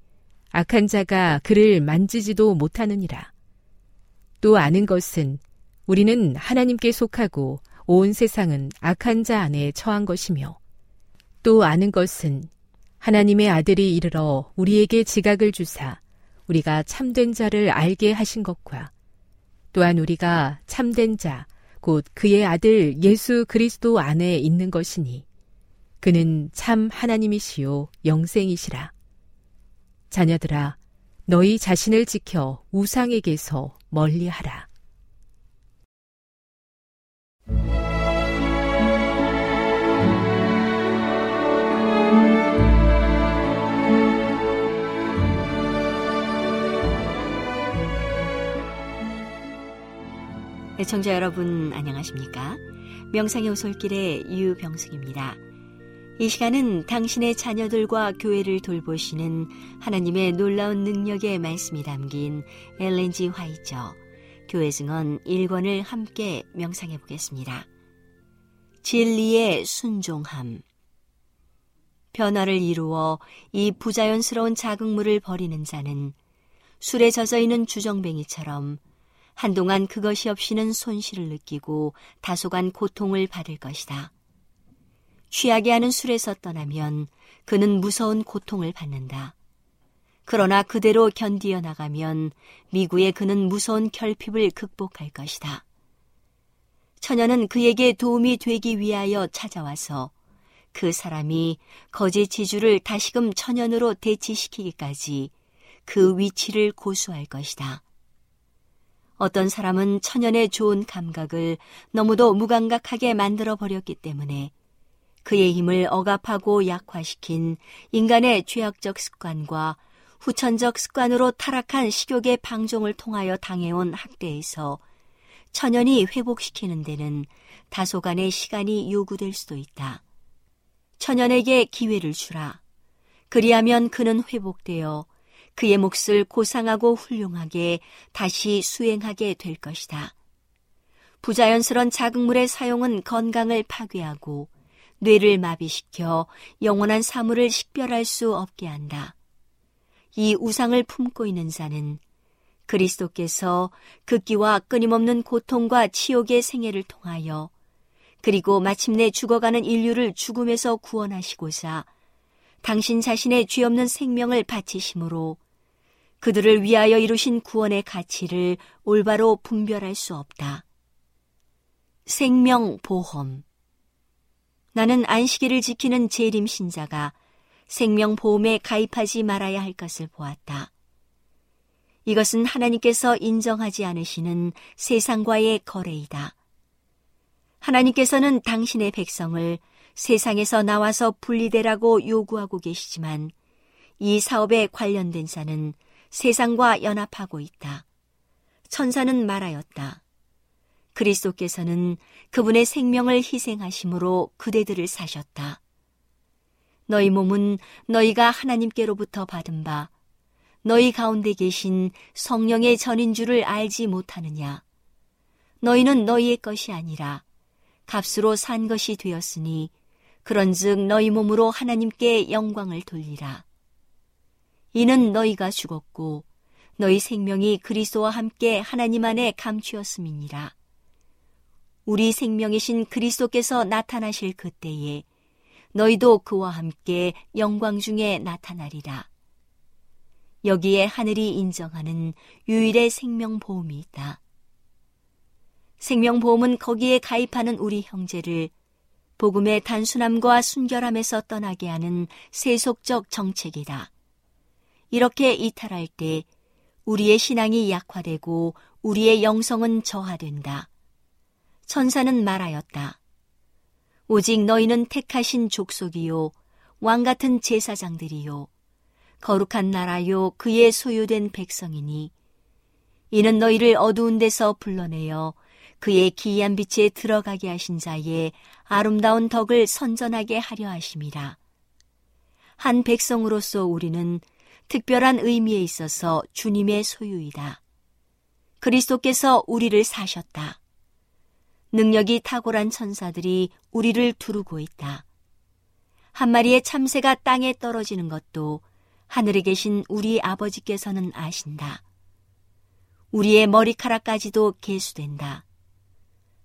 Speaker 1: 악한 자가 그를 만지지도 못하느니라. 또 아는 것은 우리는 하나님께 속하고 온 세상은 악한 자 안에 처한 것이며 또 아는 것은 하나님의 아들이 이르러 우리에게 지각을 주사 우리가 참된 자를 알게 하신 것과 또한 우리가 참된 자, 곧 그의 아들 예수 그리스도 안에 있는 것이니 그는 참 하나님이시요 영생이시라. 자녀들아, 너희 자신을 지켜 우상에게서 멀리하라.
Speaker 4: 애청자 여러분 안녕하십니까? 명상의 오솔길의 유병숙입니다. 이 시간은 당신의 자녀들과 교회를 돌보시는 하나님의 놀라운 능력의 말씀이 담긴 엘렌지 화이처 교회 증언 1권을 함께 명상해 보겠습니다. 진리의 순종함 변화를 이루어 이 부자연스러운 자극물을 버리는 자는 술에 젖어 있는 주정뱅이처럼 한동안 그것이 없이는 손실을 느끼고 다소간 고통을 받을 것이다. 취하게 하는 술에서 떠나면 그는 무서운 고통을 받는다. 그러나 그대로 견디어 나가면 미구에 그는 무서운 결핍을 극복할 것이다. 처녀는 그에게 도움이 되기 위하여 찾아와서 그 사람이 거짓 지주를 다시금 천연으로 대치시키기까지 그 위치를 고수할 것이다. 어떤 사람은 천연의 좋은 감각을 너무도 무감각하게 만들어 버렸기 때문에
Speaker 3: 그의 힘을 억압하고 약화시킨 인간의 죄악적 습관과 후천적 습관으로 타락한 식욕의 방종을 통하여 당해온 학대에서 천연히 회복시키는 데는 다소간의 시간이 요구될 수도 있다. 천연에게 기회를 주라. 그리하면 그는 회복되어 그의 몫을 고상하고 훌륭하게 다시 수행하게 될 것이다. 부자연스런 자극물의 사용은 건강을 파괴하고 뇌를 마비시켜 영원한 사물을 식별할 수 없게 한다. 이 우상을 품고 있는 자는 그리스도께서 극기와 끊임없는 고통과 치욕의 생애를 통하여 그리고 마침내 죽어가는 인류를 죽음에서 구원하시고자 당신 자신의 죄 없는 생명을 바치심으로 그들을 위하여 이루신 구원의 가치를 올바로 분별할 수 없다. 생명보험 나는 안식일을 지키는 재림 신자가 생명보험에 가입하지 말아야 할 것을 보았다. 이것은 하나님께서 인정하지 않으시는 세상과의 거래이다. 하나님께서는 당신의 백성을 세상에서 나와서 분리되라고 요구하고 계시지만 이 사업에 관련된 자는 세상과 연합하고 있다. 천사는 말하였다. 그리스도께서는 그분의 생명을 희생하심으로 그대들을 사셨다. 너희 몸은 너희가 하나님께로부터 받은 바 너희 가운데 계신 성령의 전인 줄을 알지 못하느냐? 너희는 너희의 것이 아니라 값으로 산 것이 되었으니 그런즉 너희 몸으로 하나님께 영광을 돌리라. 이는 너희가 죽었고 너희 생명이 그리스도와 함께 하나님 안에 감추었음이니라. 우리 생명이신 그리스도께서 나타나실 그때에 너희도 그와 함께 영광 중에 나타나리라. 여기에 하늘이 인정하는 유일의 생명보험이 있다. 생명보험은 거기에 가입하는 우리 형제를 복음의 단순함과 순결함에서 떠나게 하는 세속적 정책이다. 이렇게 이탈할 때 우리의 신앙이 약화되고 우리의 영성은 저하된다. 천사는 말하였다. 오직 너희는 택하신 족속이요, 왕 같은 제사장들이요, 거룩한 나라요, 그의 소유된 백성이니, 이는 너희를 어두운 데서 불러내어 그의 기이한 빛에 들어가게 하신 자의 아름다운 덕을 선전하게 하려 하심이라. 한 백성으로서 우리는 특별한 의미에 있어서 주님의 소유이다. 그리스도께서 우리를 사셨다. 능력이 탁월한 천사들이 우리를 두르고 있다. 한 마리의 참새가 땅에 떨어지는 것도 하늘에 계신 우리 아버지께서는 아신다. 우리의 머리카락까지도 계수된다.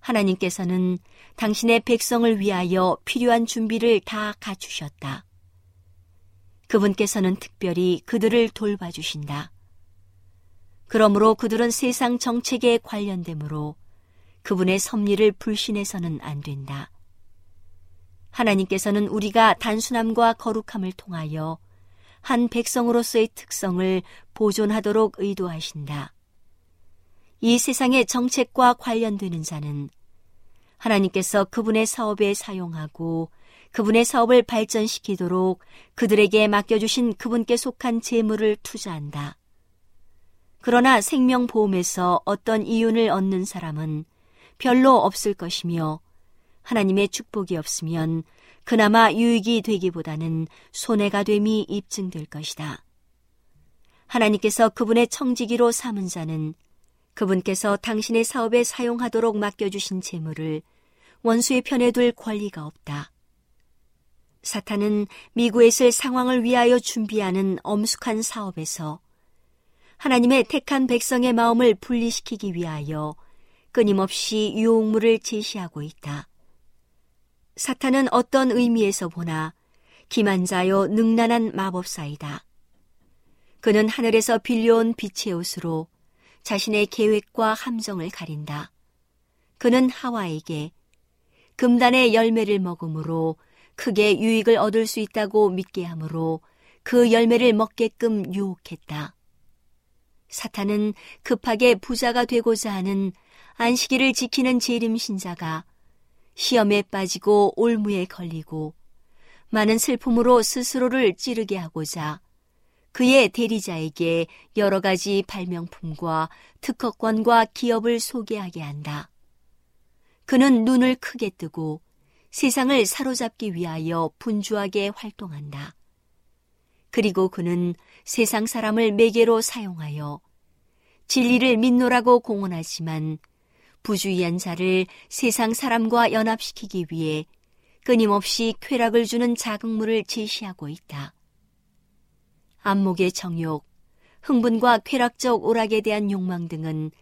Speaker 3: 하나님께서는 당신의 백성을 위하여 필요한 준비를 다 갖추셨다. 그분께서는 특별히 그들을 돌봐주신다. 그러므로 그들은 세상 정책에 관련되므로 그분의 섭리를 불신해서는 안 된다. 하나님께서는 우리가 단순함과 거룩함을 통하여 한 백성으로서의 특성을 보존하도록 의도하신다. 이 세상의 정책과 관련되는 자는 하나님께서 그분의 사업에 사용하고 그분의 사업을 발전시키도록 그들에게 맡겨주신 그분께 속한 재물을 투자한다. 그러나 생명보험에서 어떤 이윤을 얻는 사람은 별로 없을 것이며 하나님의 축복이 없으면 그나마 유익이 되기보다는 손해가 됨이 입증될 것이다. 하나님께서 그분의 청지기로 삼은 자는 그분께서 당신의 사업에 사용하도록 맡겨주신 재물을 원수의 편에 둘 권리가 없다. 사탄은 미국에 있을 상황을 위하여 준비하는 엄숙한 사업에서 하나님의 택한 백성의 마음을 분리시키기 위하여 끊임없이 유혹물을 제시하고 있다. 사탄은 어떤 의미에서 보나 기만자요 능란한 마법사이다. 그는 하늘에서 빌려온 빛의 옷으로 자신의 계획과 함정을 가린다. 그는 하와에게 금단의 열매를 먹음으로 크게 유익을 얻을 수 있다고 믿게 하므로 그 열매를 먹게끔 유혹했다. 사탄은 급하게 부자가 되고자 하는 안식일을 지키는 재림 신자가 시험에 빠지고 올무에 걸리고 많은 슬픔으로 스스로를 찌르게 하고자 그의 대리자에게 여러 가지 발명품과 특허권과 기업을 소개하게 한다. 그는 눈을 크게 뜨고 세상을 사로잡기 위하여 분주하게 활동한다. 그리고 그는 세상 사람을 매개로 사용하여 진리를 믿노라고 공언하지만 부주의한 자를 세상 사람과 연합시키기 위해 끊임없이 쾌락을 주는 자극물을 제시하고 있다. 안목의 정욕, 흥분과 쾌락적 오락에 대한 욕망 등은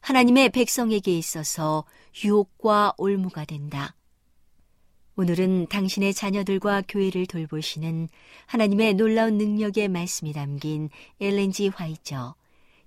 Speaker 3: 하나님의 백성에게 있어서 유혹과 올무가 된다. 오늘은 당신의 자녀들과 교회를 돌보시는 하나님의 놀라운 능력의 말씀이 담긴 엘렌지 화이처